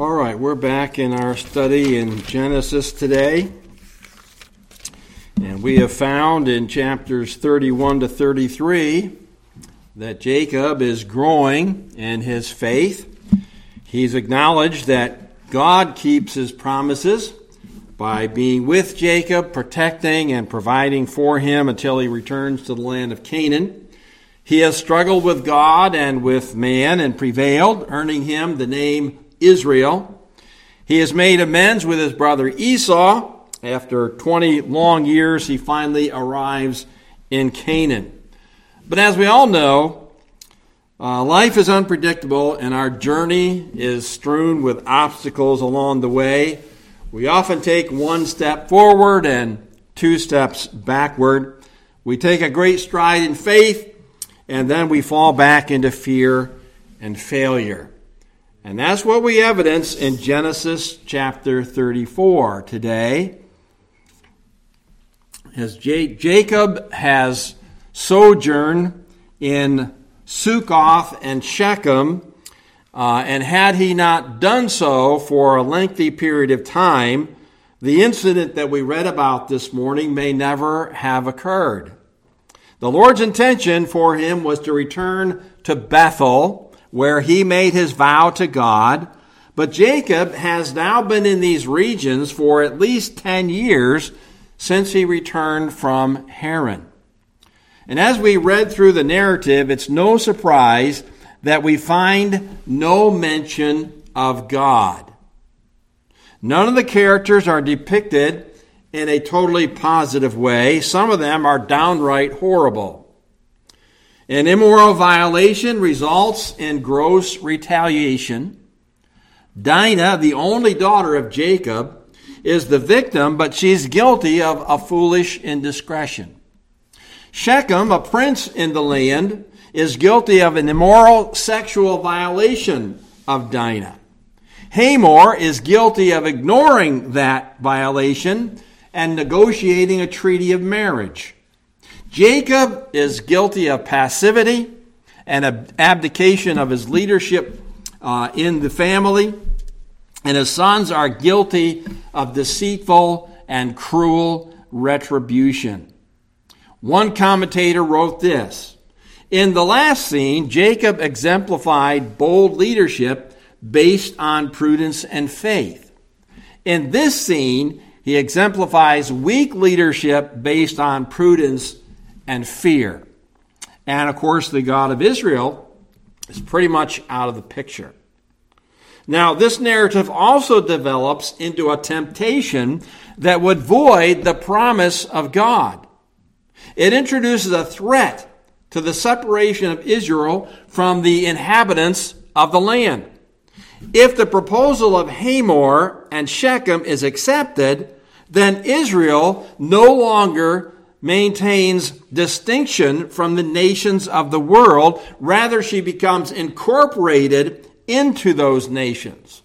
All right, we're back in our study in Genesis today. And we have found in chapters 31 to 33 that Jacob is growing in his faith. He's acknowledged that God keeps his promises by being with Jacob, protecting and providing for him until he returns to the land of Canaan. He has struggled with God and with man and prevailed, earning him the name Israel. He has made amends with his brother Esau. After 20 long years, he finally arrives in Canaan. But as we all know, uh, life is unpredictable and our journey is strewn with obstacles along the way. We often take one step forward and two steps backward. We take a great stride in faith and then we fall back into fear and failure. And that's what we evidence in Genesis chapter 34 today. As Jacob has sojourned in Succoth and Shechem, uh, and had he not done so for a lengthy period of time, the incident that we read about this morning may never have occurred. The Lord's intention for him was to return to Bethel where he made his vow to God. But Jacob has now been in these regions for at least 10 years since he returned from Haran. And as we read through the narrative, it's no surprise that we find no mention of God. None of the characters are depicted in a totally positive way. Some of them are downright horrible. An immoral violation results in gross retaliation. Dinah, the only daughter of Jacob, is the victim, but she's guilty of a foolish indiscretion. Shechem, a prince in the land, is guilty of an immoral sexual violation of Dinah. Hamor is guilty of ignoring that violation and negotiating a treaty of marriage. Jacob is guilty of passivity and abdication of his leadership uh, in the family, and his sons are guilty of deceitful and cruel retribution. One commentator wrote this In the last scene, Jacob exemplified bold leadership based on prudence and faith. In this scene, he exemplifies weak leadership based on prudence and fear. And of course, the God of Israel is pretty much out of the picture. Now, this narrative also develops into a temptation that would void the promise of God. It introduces a threat to the separation of Israel from the inhabitants of the land. If the proposal of Hamor and Shechem is accepted, then Israel no longer maintains distinction from the nations of the world. Rather, she becomes incorporated into those nations.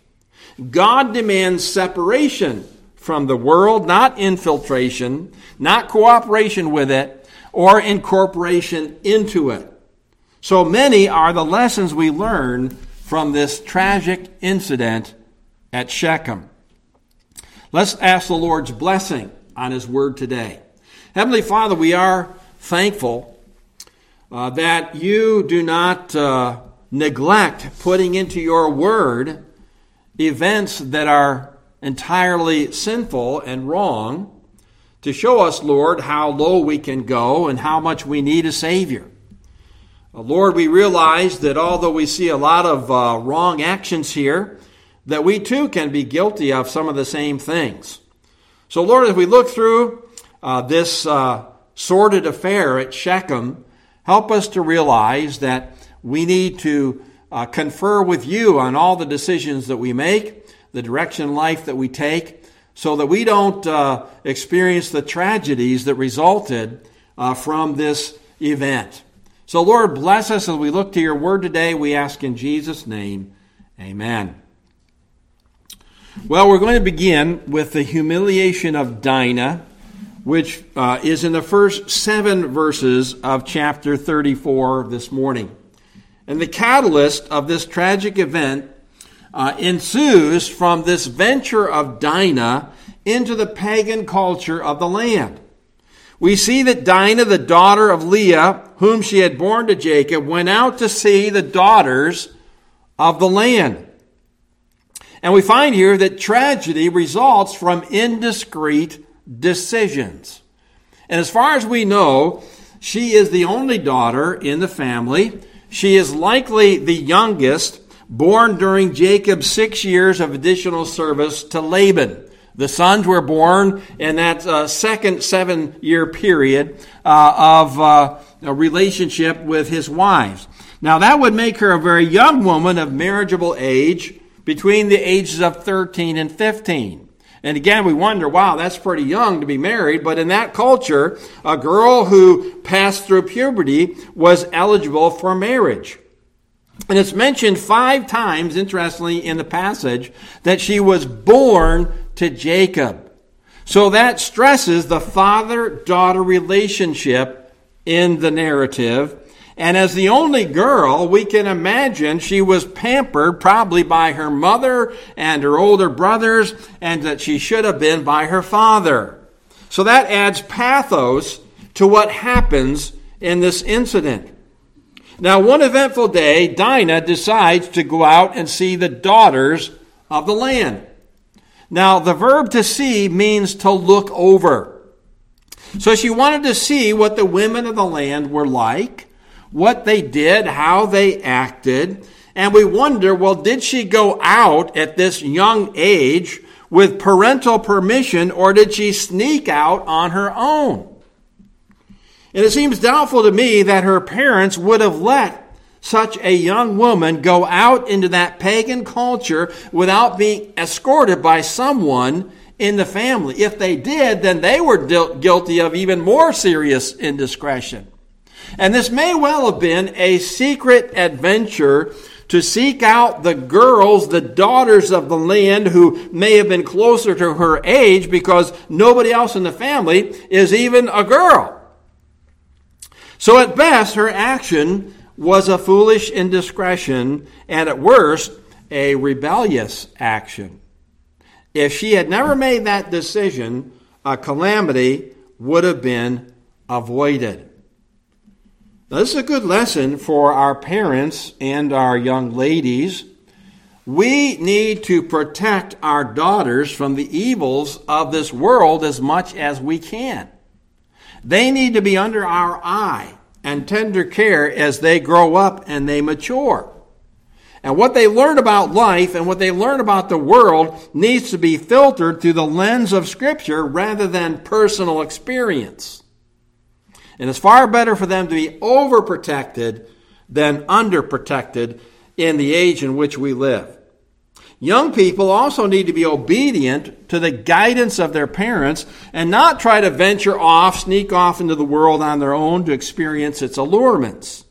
God demands separation from the world, not infiltration, not cooperation with it, or incorporation into it. So many are the lessons we learn from this tragic incident at Shechem. Let's ask the Lord's blessing on His word today. Heavenly Father, we are thankful uh, that you do not uh, neglect putting into your word events that are entirely sinful and wrong to show us, Lord, how low we can go and how much we need a Savior. Uh, Lord, we realize that although we see a lot of uh, wrong actions here, that we too can be guilty of some of the same things. So, Lord, as we look through uh, this uh, sordid affair at Shechem, help us to realize that we need to uh, confer with you on all the decisions that we make, the direction in life that we take, so that we don't uh, experience the tragedies that resulted uh, from this event. So, Lord, bless us as we look to your word today. We ask in Jesus' name, amen. Well, we're going to begin with the humiliation of Dinah which uh, is in the first seven verses of chapter 34 this morning. And the catalyst of this tragic event uh, ensues from this venture of Dinah into the pagan culture of the land. We see that Dinah, the daughter of Leah, whom she had borne to Jacob, went out to see the daughters of the land. And we find here that tragedy results from indiscreet decisions. And as far as we know, she is the only daughter in the family. She is likely the youngest, born during Jacob's six years of additional service to Laban. The sons were born in that uh, second seven year period uh, of uh, a relationship with his wives. Now, that would make her a very young woman of marriageable age between the ages of 13 and 15. And again, we wonder, wow, that's pretty young to be married. But in that culture, a girl who passed through puberty was eligible for marriage. And it's mentioned five times, interestingly, in the passage, that she was born to Jacob. So that stresses the father daughter relationship in the narrative. And as the only girl, we can imagine she was pampered probably by her mother and her older brothers, and that she should have been by her father. So that adds pathos to what happens in this incident. Now, one eventful day, Dinah decides to go out and see the daughters of the land. Now, the verb to see means to look over. So she wanted to see what the women of the land were like, what they did, how they acted. And we wonder, well, did she go out at this young age with parental permission or did she sneak out on her own? And it seems doubtful to me that her parents would have let such a young woman go out into that pagan culture without being escorted by someone in the family. If they did, then they were guilty of even more serious indiscretion. And this may well have been a secret adventure to seek out the girls, the daughters of the land who may have been closer to her age because nobody else in the family is even a girl. So at best, her action was a foolish indiscretion, and at worst, a rebellious action. If she had never made that decision, a calamity would have been avoided. Now, this is a good lesson for our parents and our young ladies. We need to protect our daughters from the evils of this world as much as we can. They need to be under our eye and tender care as they grow up and they mature. And what they learn about life and what they learn about the world needs to be filtered through the lens of Scripture rather than personal experience. And it's far better for them to be overprotected than underprotected in the age in which we live. Young people also need to be obedient to the guidance of their parents and not try to venture off, sneak off into the world on their own to experience its allurements.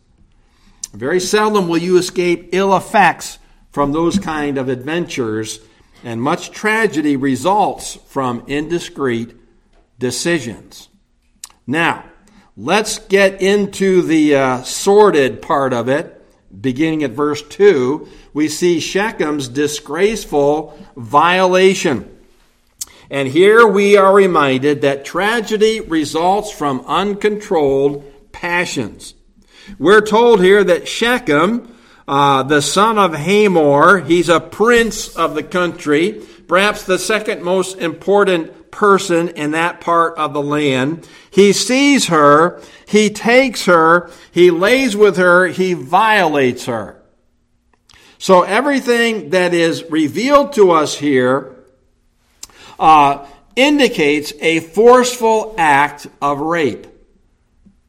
Very seldom will you escape ill effects from those kind of adventures, and much tragedy results from indiscreet decisions. Now, let's get into the uh, sordid part of it beginning at verse 2, we see Shechem's disgraceful violation. And here we are reminded that tragedy results from uncontrolled passions. We're told here that Shechem, uh, the son of Hamor, he's a prince of the country, perhaps the second most important person in that part of the land. He sees her, he takes her, he lays with her, he violates her. So everything that is revealed to us here uh, indicates a forceful act of rape.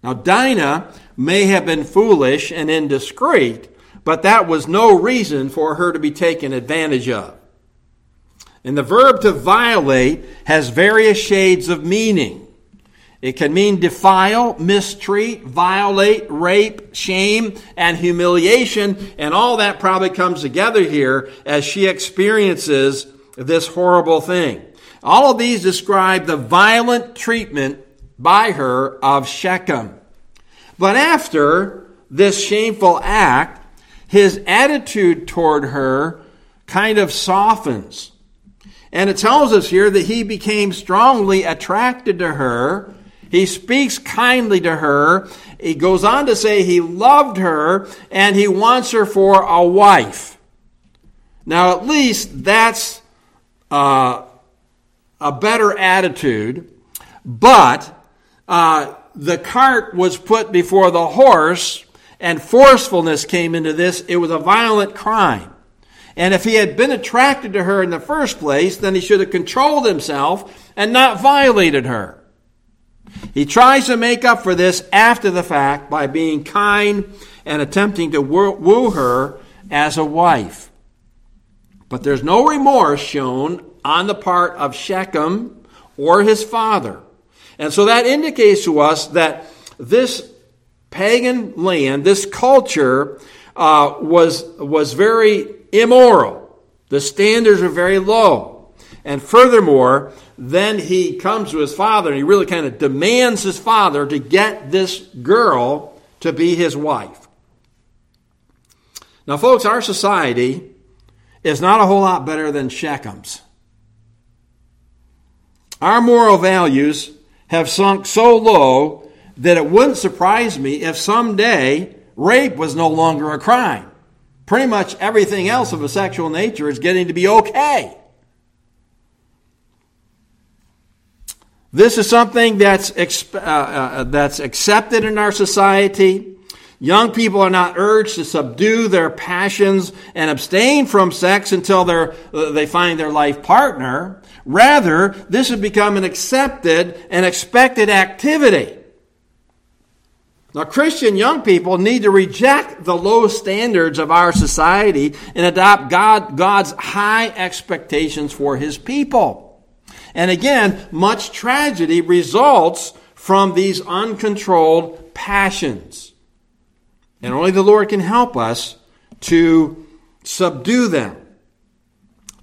Now, Dinah may have been foolish and indiscreet, but that was no reason for her to be taken advantage of. And the verb to violate has various shades of meaning. It can mean defile, mistreat, violate, rape, shame, and humiliation. And all that probably comes together here as she experiences this horrible thing. All of these describe the violent treatment by her of Shechem. But after this shameful act, his attitude toward her kind of softens. And it tells us here that he became strongly attracted to her. He speaks kindly to her. He goes on to say he loved her and he wants her for a wife. Now, at least that's uh, a better attitude, but uh, the cart was put before the horse and forcefulness came into this. It was a violent crime. And if he had been attracted to her in the first place, then he should have controlled himself and not violated her. He tries to make up for this after the fact by being kind and attempting to woo her as a wife. But there's no remorse shown on the part of Shechem or his father. And so that indicates to us that this pagan land, this culture, uh, was, was very immoral. The standards are very low. And furthermore, then he comes to his father and he really kind of demands his father to get this girl to be his wife. Now, folks, our society is not a whole lot better than Shechem's. Our moral values have sunk so low that it wouldn't surprise me if someday rape was no longer a crime. Pretty much everything else of a sexual nature is getting to be okay. This is something that's, uh, uh, that's accepted in our society. Young people are not urged to subdue their passions and abstain from sex until uh, they find their life partner. Rather, this has become an accepted and expected activity. Now, Christian young people need to reject the low standards of our society and adopt God, God's high expectations for His people. And again, much tragedy results from these uncontrolled passions. And only the Lord can help us to subdue them.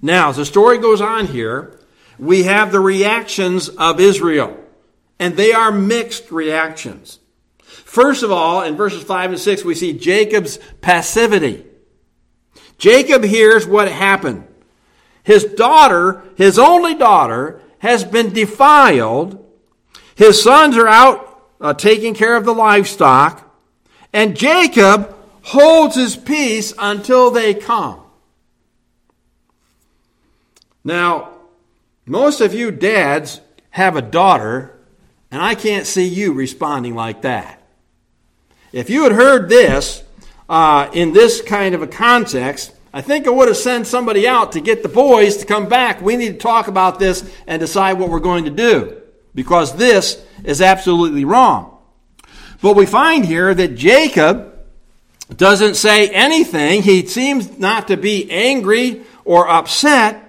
Now, as the story goes on here, we have the reactions of Israel, and they are mixed reactions. First of all, in verses 5 and 6, we see Jacob's passivity. Jacob hears what happened. His daughter, his only daughter, has been defiled. His sons are out uh, taking care of the livestock. And Jacob holds his peace until they come. Now, most of you dads have a daughter, and I can't see you responding like that. If you had heard this uh, in this kind of a context, I think I would have sent somebody out to get the boys to come back. We need to talk about this and decide what we're going to do because this is absolutely wrong. But we find here that Jacob doesn't say anything. He seems not to be angry or upset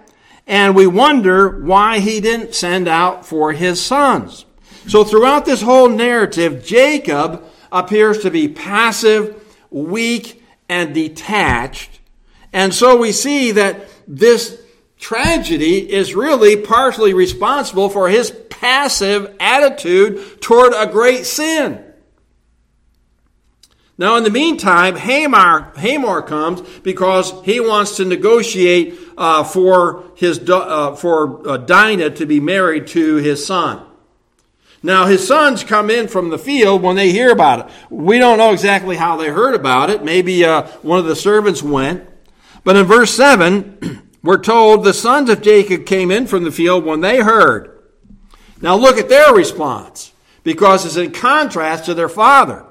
and we wonder why he didn't send out for his sons. So throughout this whole narrative, Jacob appears to be passive, weak, and detached. And so we see that this tragedy is really partially responsible for his passive attitude toward a great sin. Now, in the meantime, Hamor, Hamor comes because he wants to negotiate uh, for his uh, for uh, Dinah to be married to his son. Now, his sons come in from the field when they hear about it. We don't know exactly how they heard about it. Maybe uh, one of the servants went. But in verse 7, we're told the sons of Jacob came in from the field when they heard. Now, look at their response because it's in contrast to their father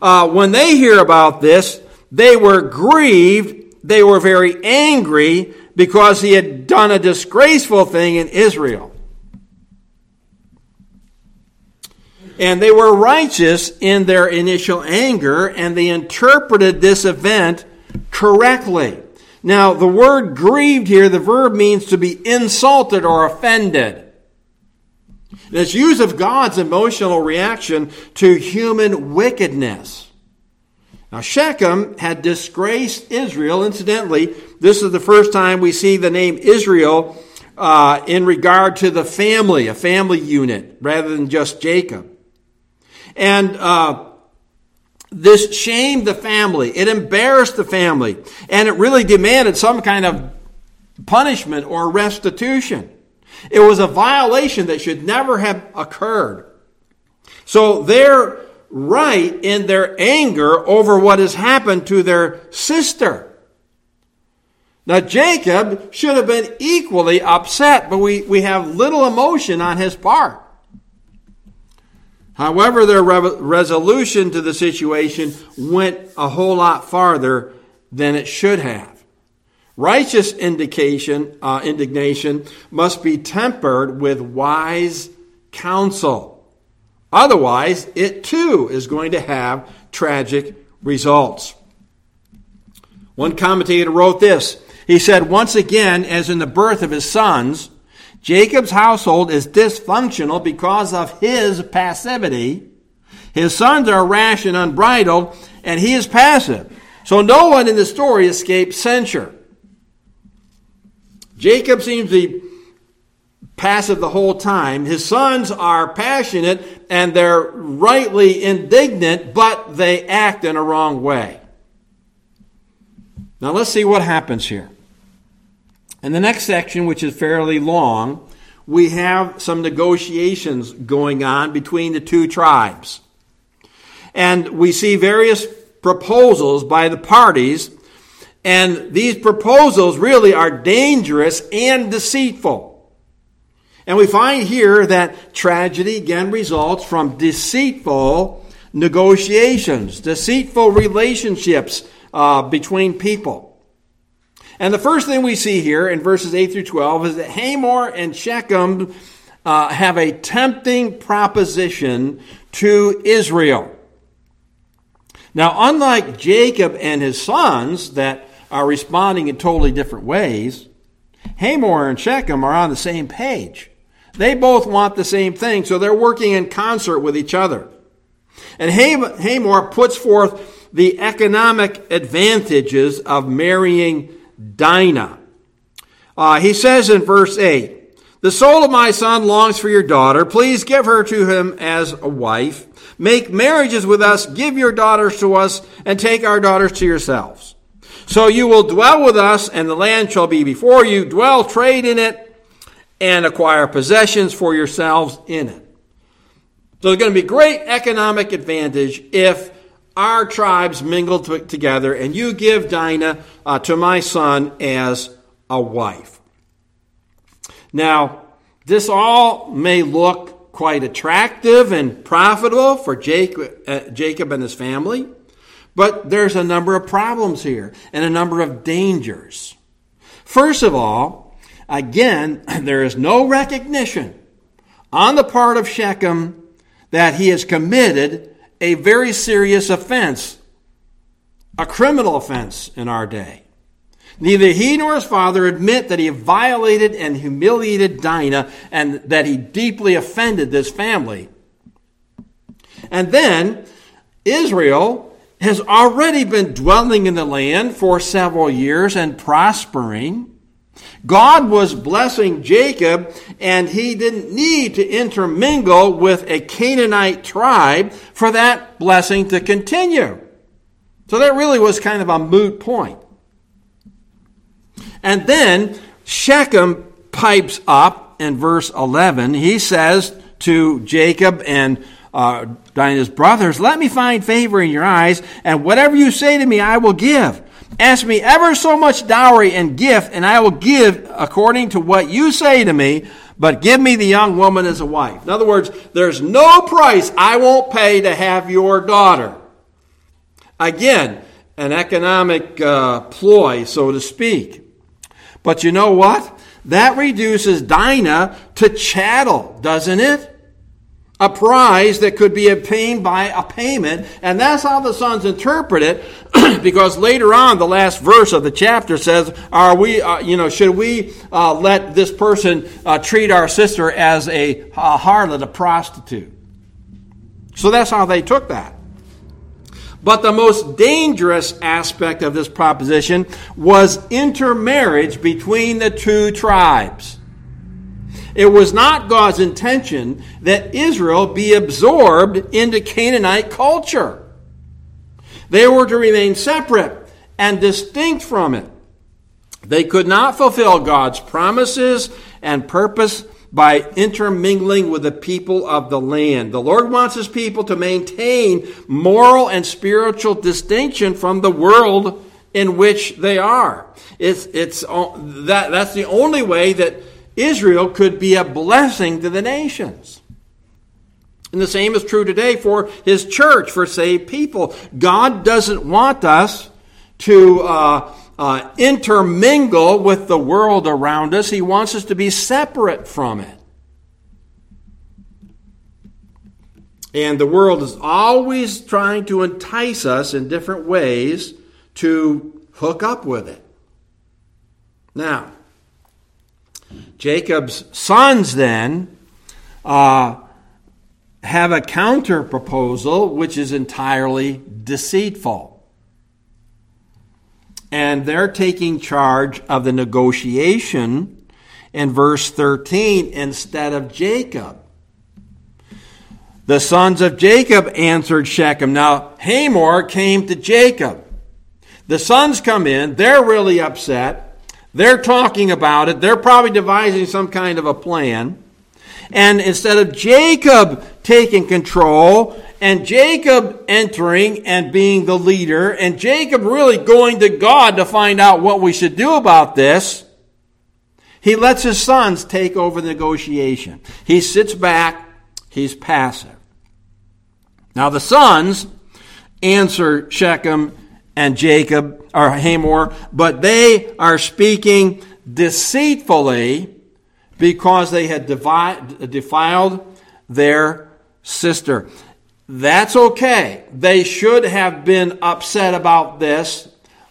uh, when they hear about this, they were grieved. They were very angry because he had done a disgraceful thing in Israel. And they were righteous in their initial anger, and they interpreted this event correctly. Now, the word grieved here, the verb means to be insulted or offended. It's use of God's emotional reaction to human wickedness. Now, Shechem had disgraced Israel. Incidentally, this is the first time we see the name Israel uh, in regard to the family, a family unit, rather than just Jacob. And uh, this shamed the family. It embarrassed the family. And it really demanded some kind of punishment or restitution. It was a violation that should never have occurred. So they're right in their anger over what has happened to their sister. Now, Jacob should have been equally upset, but we, we have little emotion on his part. However, their re- resolution to the situation went a whole lot farther than it should have. Righteous indication, uh, indignation must be tempered with wise counsel. Otherwise, it too is going to have tragic results. One commentator wrote this. He said, Once again, as in the birth of his sons, Jacob's household is dysfunctional because of his passivity. His sons are rash and unbridled, and he is passive. So no one in the story escapes censure. Jacob seems to be passive the whole time. His sons are passionate and they're rightly indignant, but they act in a wrong way. Now let's see what happens here. In the next section, which is fairly long, we have some negotiations going on between the two tribes. And we see various proposals by the parties, and these proposals really are dangerous and deceitful. And we find here that tragedy again results from deceitful negotiations, deceitful relationships uh, between people. And the first thing we see here in verses 8 through 12 is that Hamor and Shechem uh, have a tempting proposition to Israel. Now, unlike Jacob and his sons that are responding in totally different ways, Hamor and Shechem are on the same page. They both want the same thing, so they're working in concert with each other. And Hamor puts forth the economic advantages of marrying Dinah. Uh, he says in verse 8, The soul of my son longs for your daughter. Please give her to him as a wife. Make marriages with us, give your daughters to us, and take our daughters to yourselves. So you will dwell with us, and the land shall be before you. Dwell, trade in it, and acquire possessions for yourselves in it. So there's going to be great economic advantage if our tribes mingle t- together, and you give Dinah uh, to my son as a wife. Now, this all may look quite attractive and profitable for Jacob, uh, Jacob and his family, but there's a number of problems here and a number of dangers. First of all, again, there is no recognition on the part of Shechem that he has committed a very serious offense, a criminal offense in our day. Neither he nor his father admit that he violated and humiliated Dinah and that he deeply offended this family. And then Israel has already been dwelling in the land for several years and prospering. God was blessing Jacob, and he didn't need to intermingle with a Canaanite tribe for that blessing to continue. So that really was kind of a moot point. And then Shechem pipes up in verse 11. He says to Jacob and uh, Dinah's brothers, Let me find favor in your eyes, and whatever you say to me, I will give. Ask me ever so much dowry and gift, and I will give according to what you say to me, but give me the young woman as a wife. In other words, there's no price I won't pay to have your daughter. Again, an economic uh, ploy, so to speak. But you know what? That reduces Dinah to chattel, doesn't it? A prize that could be obtained by a payment. And that's how the sons interpret it, because later on, the last verse of the chapter says, Are we, uh, you know, should we uh, let this person uh, treat our sister as a, a harlot, a prostitute? So that's how they took that. But the most dangerous aspect of this proposition was intermarriage between the two tribes. It was not God's intention that Israel be absorbed into Canaanite culture. They were to remain separate and distinct from it. They could not fulfill God's promises and purpose by intermingling with the people of the land. The Lord wants his people to maintain moral and spiritual distinction from the world in which they are. It's, it's, uh, that, that's the only way that Israel could be a blessing to the nations. And the same is true today for his church, for saved people. God doesn't want us to uh, uh, intermingle with the world around us. He wants us to be separate from it. And the world is always trying to entice us in different ways to hook up with it. Now, Jacob's sons then uh, have a counter proposal which is entirely deceitful and they're taking charge of the negotiation in verse 13 instead of Jacob. The sons of Jacob answered Shechem. Now, Hamor came to Jacob. The sons come in, they're really upset. They're talking about it. They're probably devising some kind of a plan. And instead of Jacob taking control and Jacob entering and being the leader, and Jacob really going to God to find out what we should do about this, he lets his sons take over the negotiation. He sits back, he's passive. Now the sons answer Shechem and Jacob, or Hamor, but they are speaking deceitfully because they had defiled their sister. That's okay. They should have been upset about this,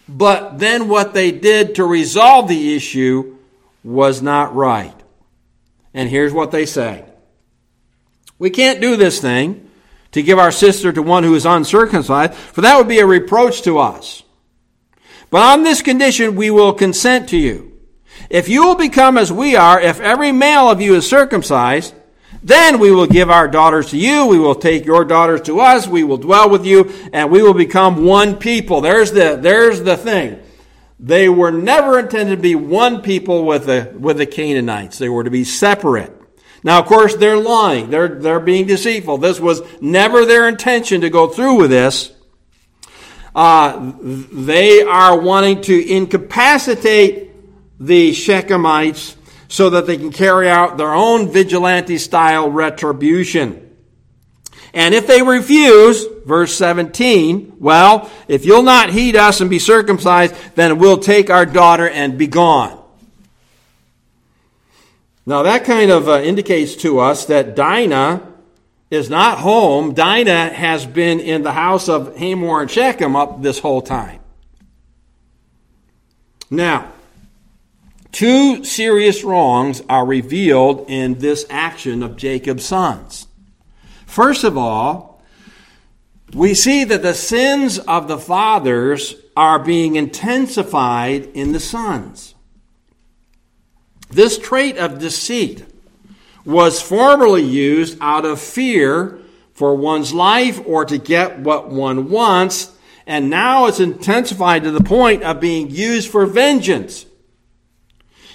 but then what they did to resolve the issue was not right. And here's what they say We can't do this thing to give our sister to one who is uncircumcised, for that would be a reproach to us. But on this condition, we will consent to you. If you will become as we are, if every male of you is circumcised, then we will give our daughters to you. We will take your daughters to us. We will dwell with you and we will become one people. There's the, there's the thing. They were never intended to be one people with the, with the Canaanites. They were to be separate. Now, of course, they're lying. They're, they're being deceitful. This was never their intention to go through with this. Uh, they are wanting to incapacitate the Shechemites so that they can carry out their own vigilante style retribution. And if they refuse, verse 17, well, if you'll not heed us and be circumcised, then we'll take our daughter and be gone. Now that kind of uh, indicates to us that Dinah is not home. Dinah has been in the house of Hamor and Shechem up this whole time. Now, Two serious wrongs are revealed in this action of Jacob's sons. First of all, we see that the sins of the fathers are being intensified in the sons. This trait of deceit was formerly used out of fear for one's life or to get what one wants, and now it's intensified to the point of being used for vengeance.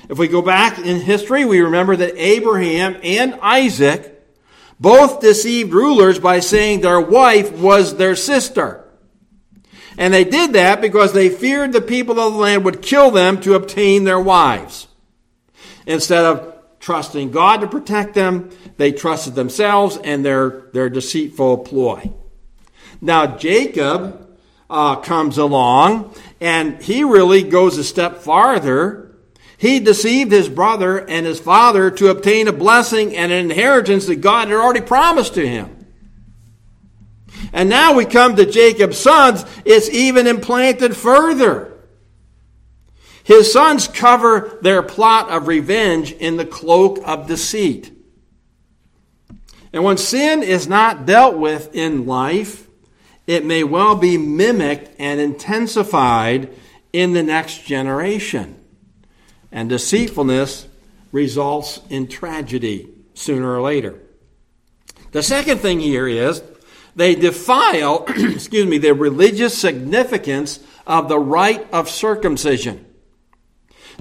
If we go back in history, we remember that Abraham and Isaac both deceived rulers by saying their wife was their sister. And they did that because they feared the people of the land would kill them to obtain their wives. Instead of trusting God to protect them, they trusted themselves and their, their deceitful ploy. Now, Jacob uh, comes along and he really goes a step farther he deceived his brother and his father to obtain a blessing and an inheritance that God had already promised to him. And now we come to Jacob's sons, it's even implanted further. His sons cover their plot of revenge in the cloak of deceit. And when sin is not dealt with in life, it may well be mimicked and intensified in the next generation and deceitfulness results in tragedy sooner or later. The second thing here is They defile, excuse me, the religious significance of the rite of circumcision.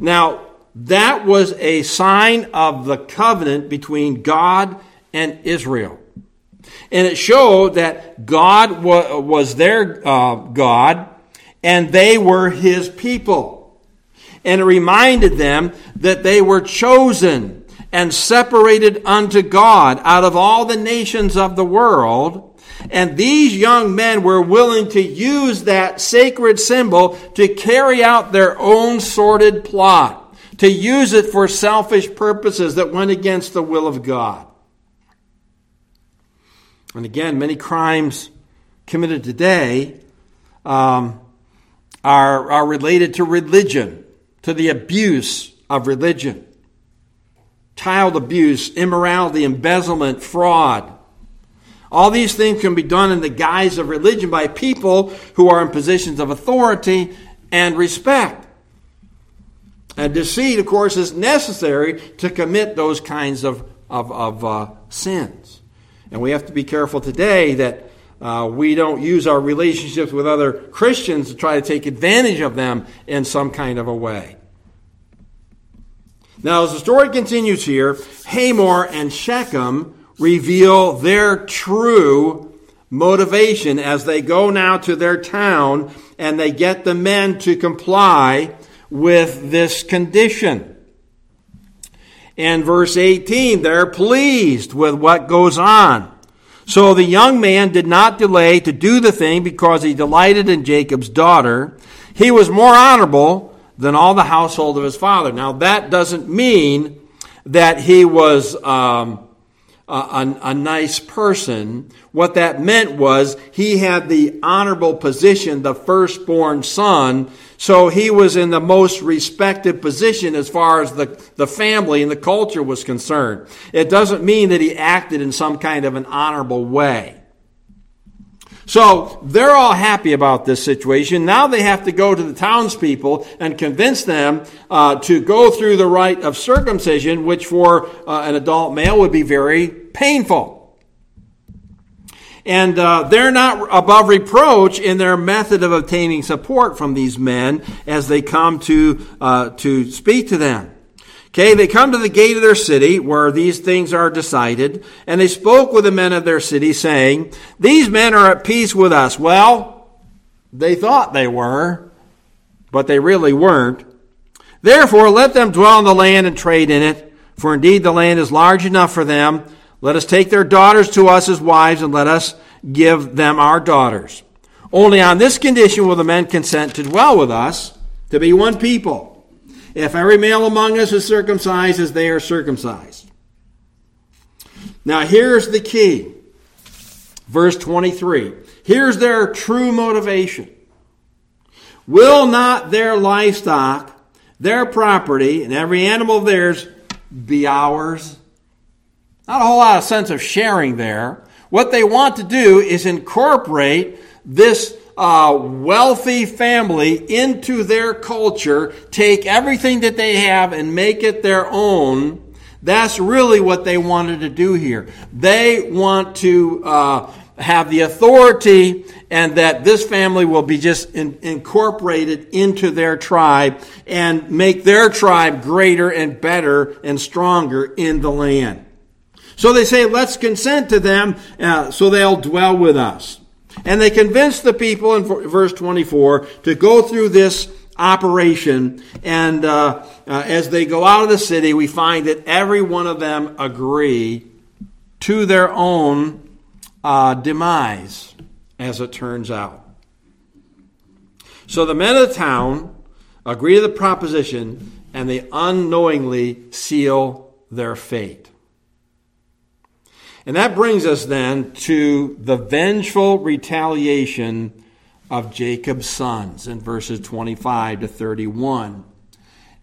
Now, that was a sign of the covenant between God and Israel. And it showed that God was their uh, God and they were his people. And it reminded them that they were chosen and separated unto God out of all the nations of the world. And these young men were willing to use that sacred symbol to carry out their own sordid plot, to use it for selfish purposes that went against the will of God. And again, many crimes committed today um, are, are related to religion, to the abuse of religion. Child abuse, immorality, embezzlement, fraud. All these things can be done in the guise of religion by people who are in positions of authority and respect. And deceit, of course, is necessary to commit those kinds of, of, of uh, sins. And we have to be careful today that uh, we don't use our relationships with other Christians to try to take advantage of them in some kind of a way. Now, as the story continues here, Hamor and Shechem reveal their true motivation as they go now to their town and they get the men to comply with this condition. In verse 18, they're pleased with what goes on. So the young man did not delay to do the thing because he delighted in Jacob's daughter. He was more honorable than all the household of his father. Now, that doesn't mean that he was um, a, a, nice person. What that meant was he had the honorable position, the firstborn son, so he was in the most respected position as far as the, the family and the culture was concerned. It doesn't mean that he acted in some kind of an honorable way. So they're all happy about this situation. Now they have to go to the townspeople and convince them uh, to go through the rite of circumcision, which for uh, an adult male would be very painful. And uh, they're not above reproach in their method of obtaining support from these men as they come to, uh, to speak to them. Okay, they come to the gate of their city where these things are decided, and they spoke with the men of their city, saying, These men are at peace with us. Well, they thought they were, but they really weren't. Therefore, let them dwell in the land and trade in it, for indeed the land is large enough for them let us take their daughters to us as wives, and let us give them our daughters. Only on this condition will the men consent to dwell with us, to be one people. If every male among us is circumcised as they are circumcised. Now, here's the key. Verse 23. Here's their true motivation. Will not their livestock, their property, and every animal of theirs be ours? Not a whole lot of sense of sharing there. What they want to do is incorporate this uh, wealthy family into their culture, take everything that they have and make it their own. That's really what they wanted to do here. They want to uh, have the authority and that this family will be just in, incorporated into their tribe and make their tribe greater and better and stronger in the land. So they say, let's consent to them uh, so they'll dwell with us. And they convince the people in verse 24 to go through this operation. And uh, uh, as they go out of the city, we find that every one of them agree to their own uh, demise, as it turns out. So the men of the town agree to the proposition and they unknowingly seal their fate. And that brings us then to the vengeful retaliation of Jacob's sons in verses 25 to 31.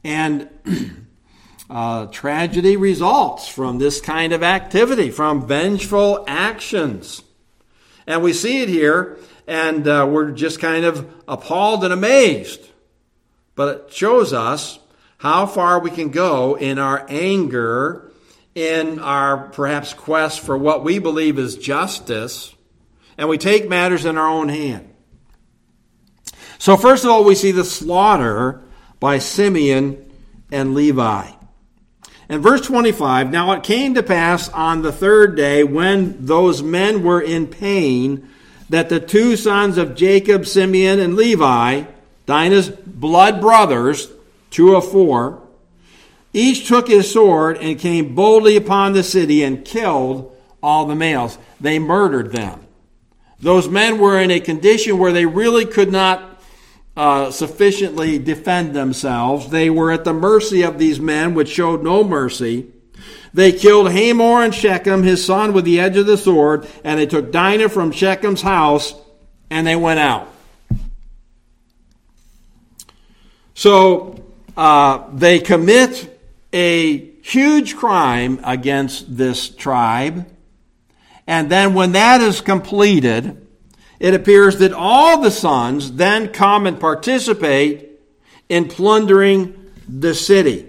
And uh, tragedy results from this kind of activity, from vengeful actions. And we see it here, and uh, we're just kind of appalled and amazed. But it shows us how far we can go in our anger in our perhaps quest for what we believe is justice and we take matters in our own hand. So, first of all, we see the slaughter by Simeon and Levi. In verse 25, now it came to pass on the third day when those men were in pain that the two sons of Jacob, Simeon, and Levi, Dinah's blood brothers, two of four, each took his sword and came boldly upon the city and killed all the males. They murdered them. Those men were in a condition where they really could not uh, sufficiently defend themselves. They were at the mercy of these men, which showed no mercy. They killed Hamor and Shechem, his son, with the edge of the sword, and they took Dinah from Shechem's house, and they went out. So uh, they commit a huge crime against this tribe. And then when that is completed, it appears that all the sons then come and participate in plundering the city.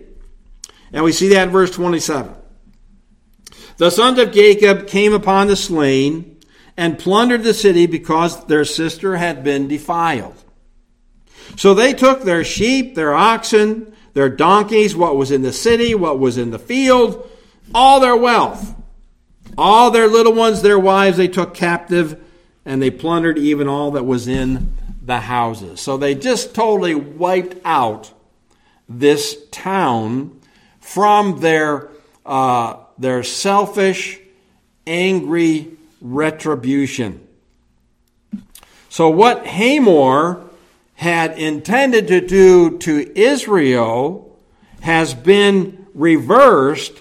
And we see that in verse 27. The sons of Jacob came upon the slain and plundered the city because their sister had been defiled. So they took their sheep, their oxen, their donkeys, what was in the city, what was in the field, all their wealth, all their little ones, their wives, they took captive, and they plundered even all that was in the houses. So they just totally wiped out this town from their uh, their selfish, angry retribution. So, what Hamor had intended to do to Israel has been reversed.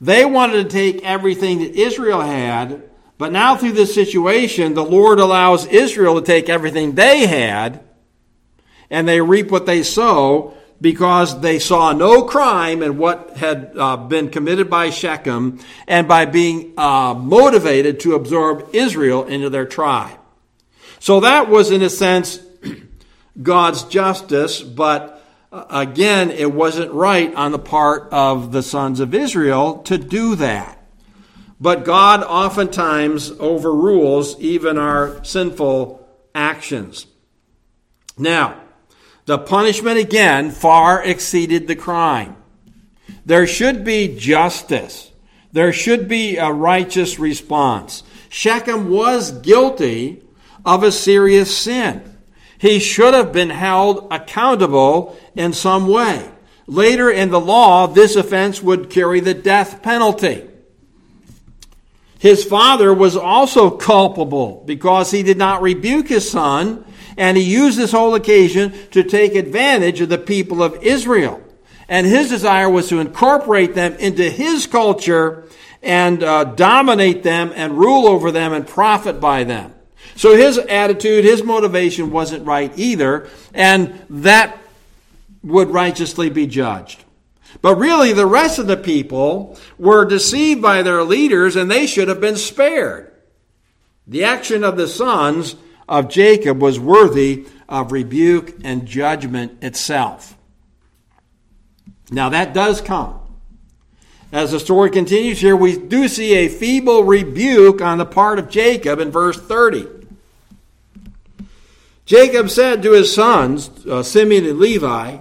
They wanted to take everything that Israel had, but now through this situation, the Lord allows Israel to take everything they had, and they reap what they sow because they saw no crime in what had uh, been committed by Shechem and by being uh, motivated to absorb Israel into their tribe. So that was, in a sense, God's justice, but uh, again, it wasn't right on the part of the sons of Israel to do that. But God oftentimes overrules even our sinful actions. Now, the punishment again far exceeded the crime. There should be justice. There should be a righteous response. Shechem was guilty of a serious sin. He should have been held accountable in some way. Later in the law, this offense would carry the death penalty. His father was also culpable because he did not rebuke his son, and he used this whole occasion to take advantage of the people of Israel. And his desire was to incorporate them into his culture and uh, dominate them and rule over them and profit by them. So his attitude, his motivation wasn't right either, and that would righteously be judged. But really, the rest of the people were deceived by their leaders and they should have been spared. The action of the sons of Jacob was worthy of rebuke and judgment itself. Now, that does come. As the story continues here, we do see a feeble rebuke on the part of Jacob in verse 30. Jacob said to his sons, uh, Simeon and Levi,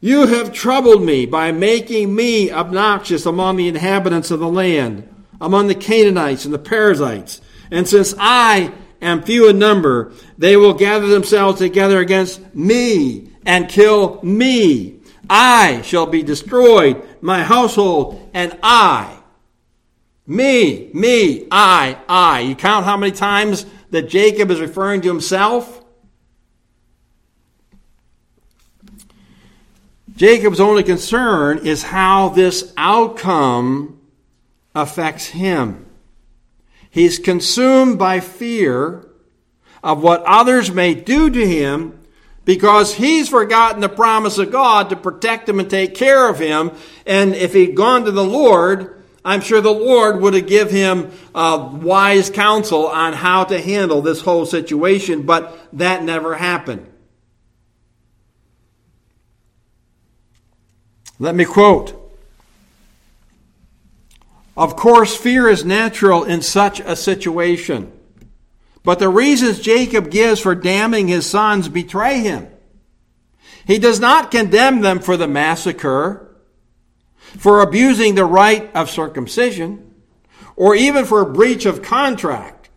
You have troubled me by making me obnoxious among the inhabitants of the land, among the Canaanites and the Perizzites. And since I am few in number, they will gather themselves together against me and kill me. I shall be destroyed, my household, and I. Me, me, I, I. You count how many times that Jacob is referring to himself? Jacob's only concern is how this outcome affects him. He's consumed by fear of what others may do to him because he's forgotten the promise of God to protect him and take care of him. And if he'd gone to the Lord, I'm sure the Lord would have given him uh, wise counsel on how to handle this whole situation, but that never happened. Let me quote. Of course, fear is natural in such a situation. But the reasons Jacob gives for damning his sons betray him. He does not condemn them for the massacre, for abusing the rite of circumcision, or even for a breach of contract.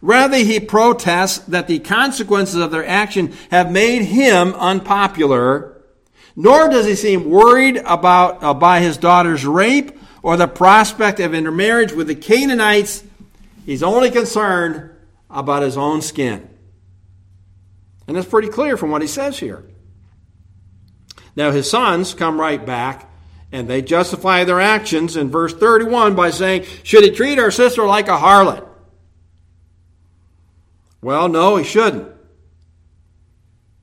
Rather, he protests that the consequences of their action have made him unpopular, nor does he seem worried about uh, by his daughter's rape or the prospect of intermarriage with the Canaanites. He's only concerned about his own skin. And that's pretty clear from what he says here. Now, his sons come right back and they justify their actions in verse 31 by saying, Should he treat our sister like a harlot? Well, no, he shouldn't.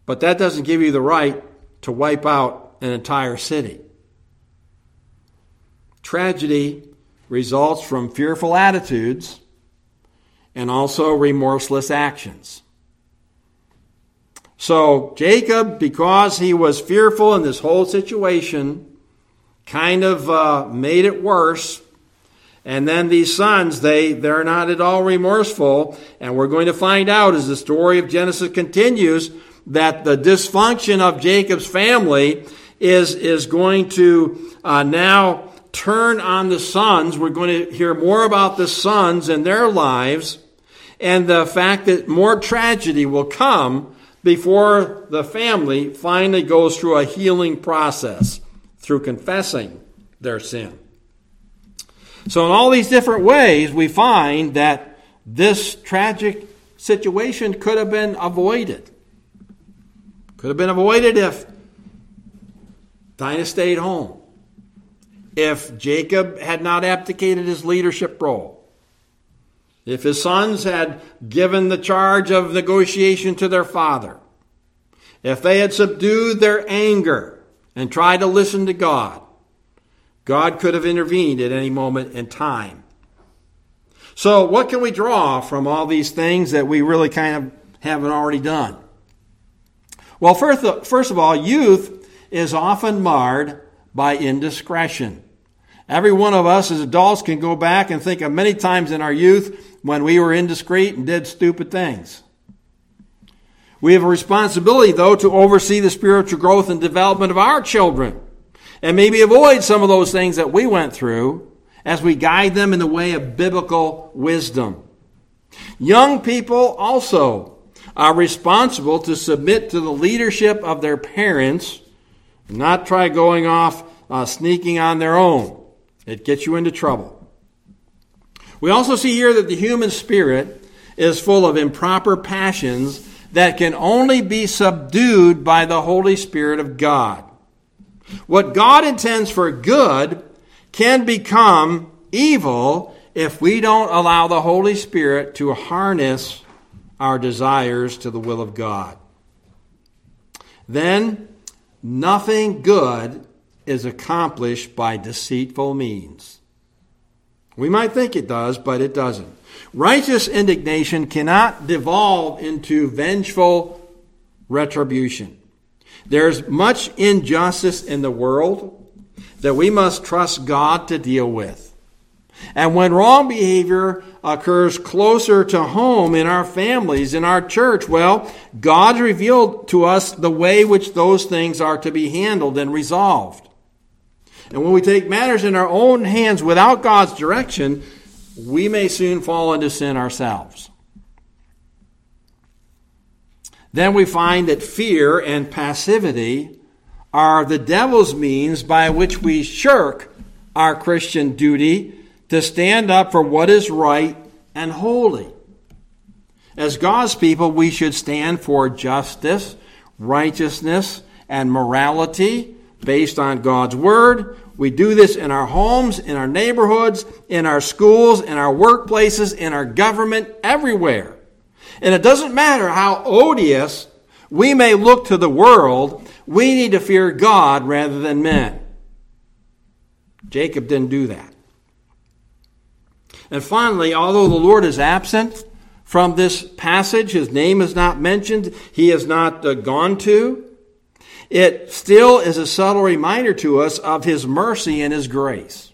But that doesn't give you the right to wipe out an entire city. Tragedy results from fearful attitudes and also remorseless actions. So Jacob, because he was fearful in this whole situation, kind of uh, made it worse. And then these sons, they, they're not at all remorseful. And we're going to find out as the story of Genesis continues that the dysfunction of Jacob's family is, is going to uh, now turn on the sons. We're going to hear more about the sons and their lives and the fact that more tragedy will come before the family finally goes through a healing process through confessing their sin. So, in all these different ways, we find that this tragic situation could have been avoided. Could have been avoided if Dinah stayed home, if Jacob had not abdicated his leadership role, if his sons had given the charge of negotiation to their father, if they had subdued their anger and tried to listen to God, God could have intervened at any moment in time. So, what can we draw from all these things that we really kind of haven't already done? Well, first, first of all, youth is often marred by indiscretion. Every one of us as adults can go back and think of many times in our youth when we were indiscreet and did stupid things. We have a responsibility, though, to oversee the spiritual growth and development of our children and maybe avoid some of those things that we went through as we guide them in the way of biblical wisdom. Young people also are responsible to submit to the leadership of their parents, not try going off uh, sneaking on their own. It gets you into trouble. We also see here that the human spirit is full of improper passions that can only be subdued by the Holy Spirit of God. What God intends for good can become evil if we don't allow the Holy Spirit to harness our desires to the will of God. Then nothing good is accomplished by deceitful means. We might think it does, but it doesn't. Righteous indignation cannot devolve into vengeful retribution. There's much injustice in the world that we must trust God to deal with. And when wrong behavior occurs closer to home in our families, in our church, well, God revealed to us the way which those things are to be handled and resolved. And when we take matters in our own hands without God's direction, we may soon fall into sin ourselves. Then we find that fear and passivity are the devil's means by which we shirk our Christian duty to stand up for what is right and holy. As God's people, we should stand for justice, righteousness, and morality based on God's Word. We do this in our homes, in our neighborhoods, in our schools, in our workplaces, in our government, everywhere. And it doesn't matter how odious we may look to the world, we need to fear God rather than men. Jacob didn't do that. And finally, although the Lord is absent from this passage, his name is not mentioned, he is not uh, gone to, it still is a subtle reminder to us of His mercy and His grace.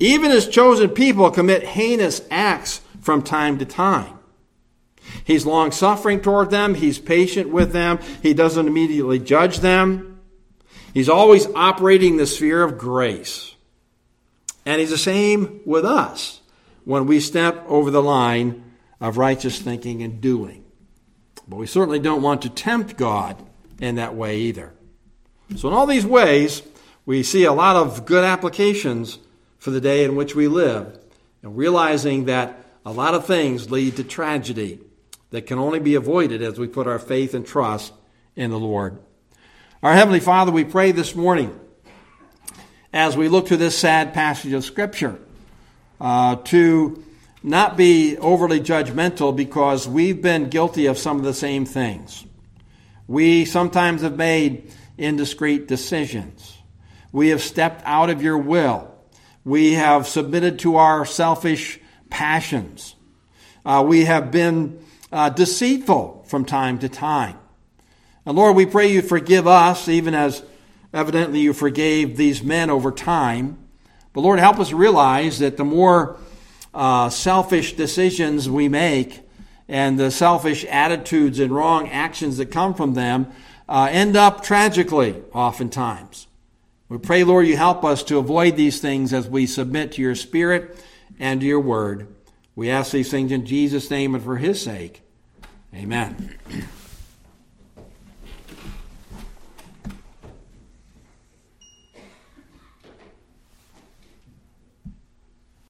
Even his chosen people commit heinous acts from time to time. He's long suffering toward them. He's patient with them. He doesn't immediately judge them. He's always operating the sphere of grace. And he's the same with us when we step over the line of righteous thinking and doing. But we certainly don't want to tempt God in that way either. So, in all these ways, we see a lot of good applications for the day in which we live, and realizing that a lot of things lead to tragedy that can only be avoided as we put our faith and trust in the Lord. Our Heavenly Father, we pray this morning as we look to this sad passage of Scripture uh, to not be overly judgmental because we've been guilty of some of the same things. We sometimes have made indiscreet decisions. We have stepped out of your will. We have submitted to our selfish passions. Uh, we have been uh, deceitful from time to time. And Lord, we pray you forgive us, even as evidently you forgave these men over time. But Lord, help us realize that the more uh, selfish decisions we make and the selfish attitudes and wrong actions that come from them uh, end up tragically, oftentimes. We pray, Lord, you help us to avoid these things as we submit to your Spirit and to your word. We ask these things in Jesus' name and for his sake. Amen.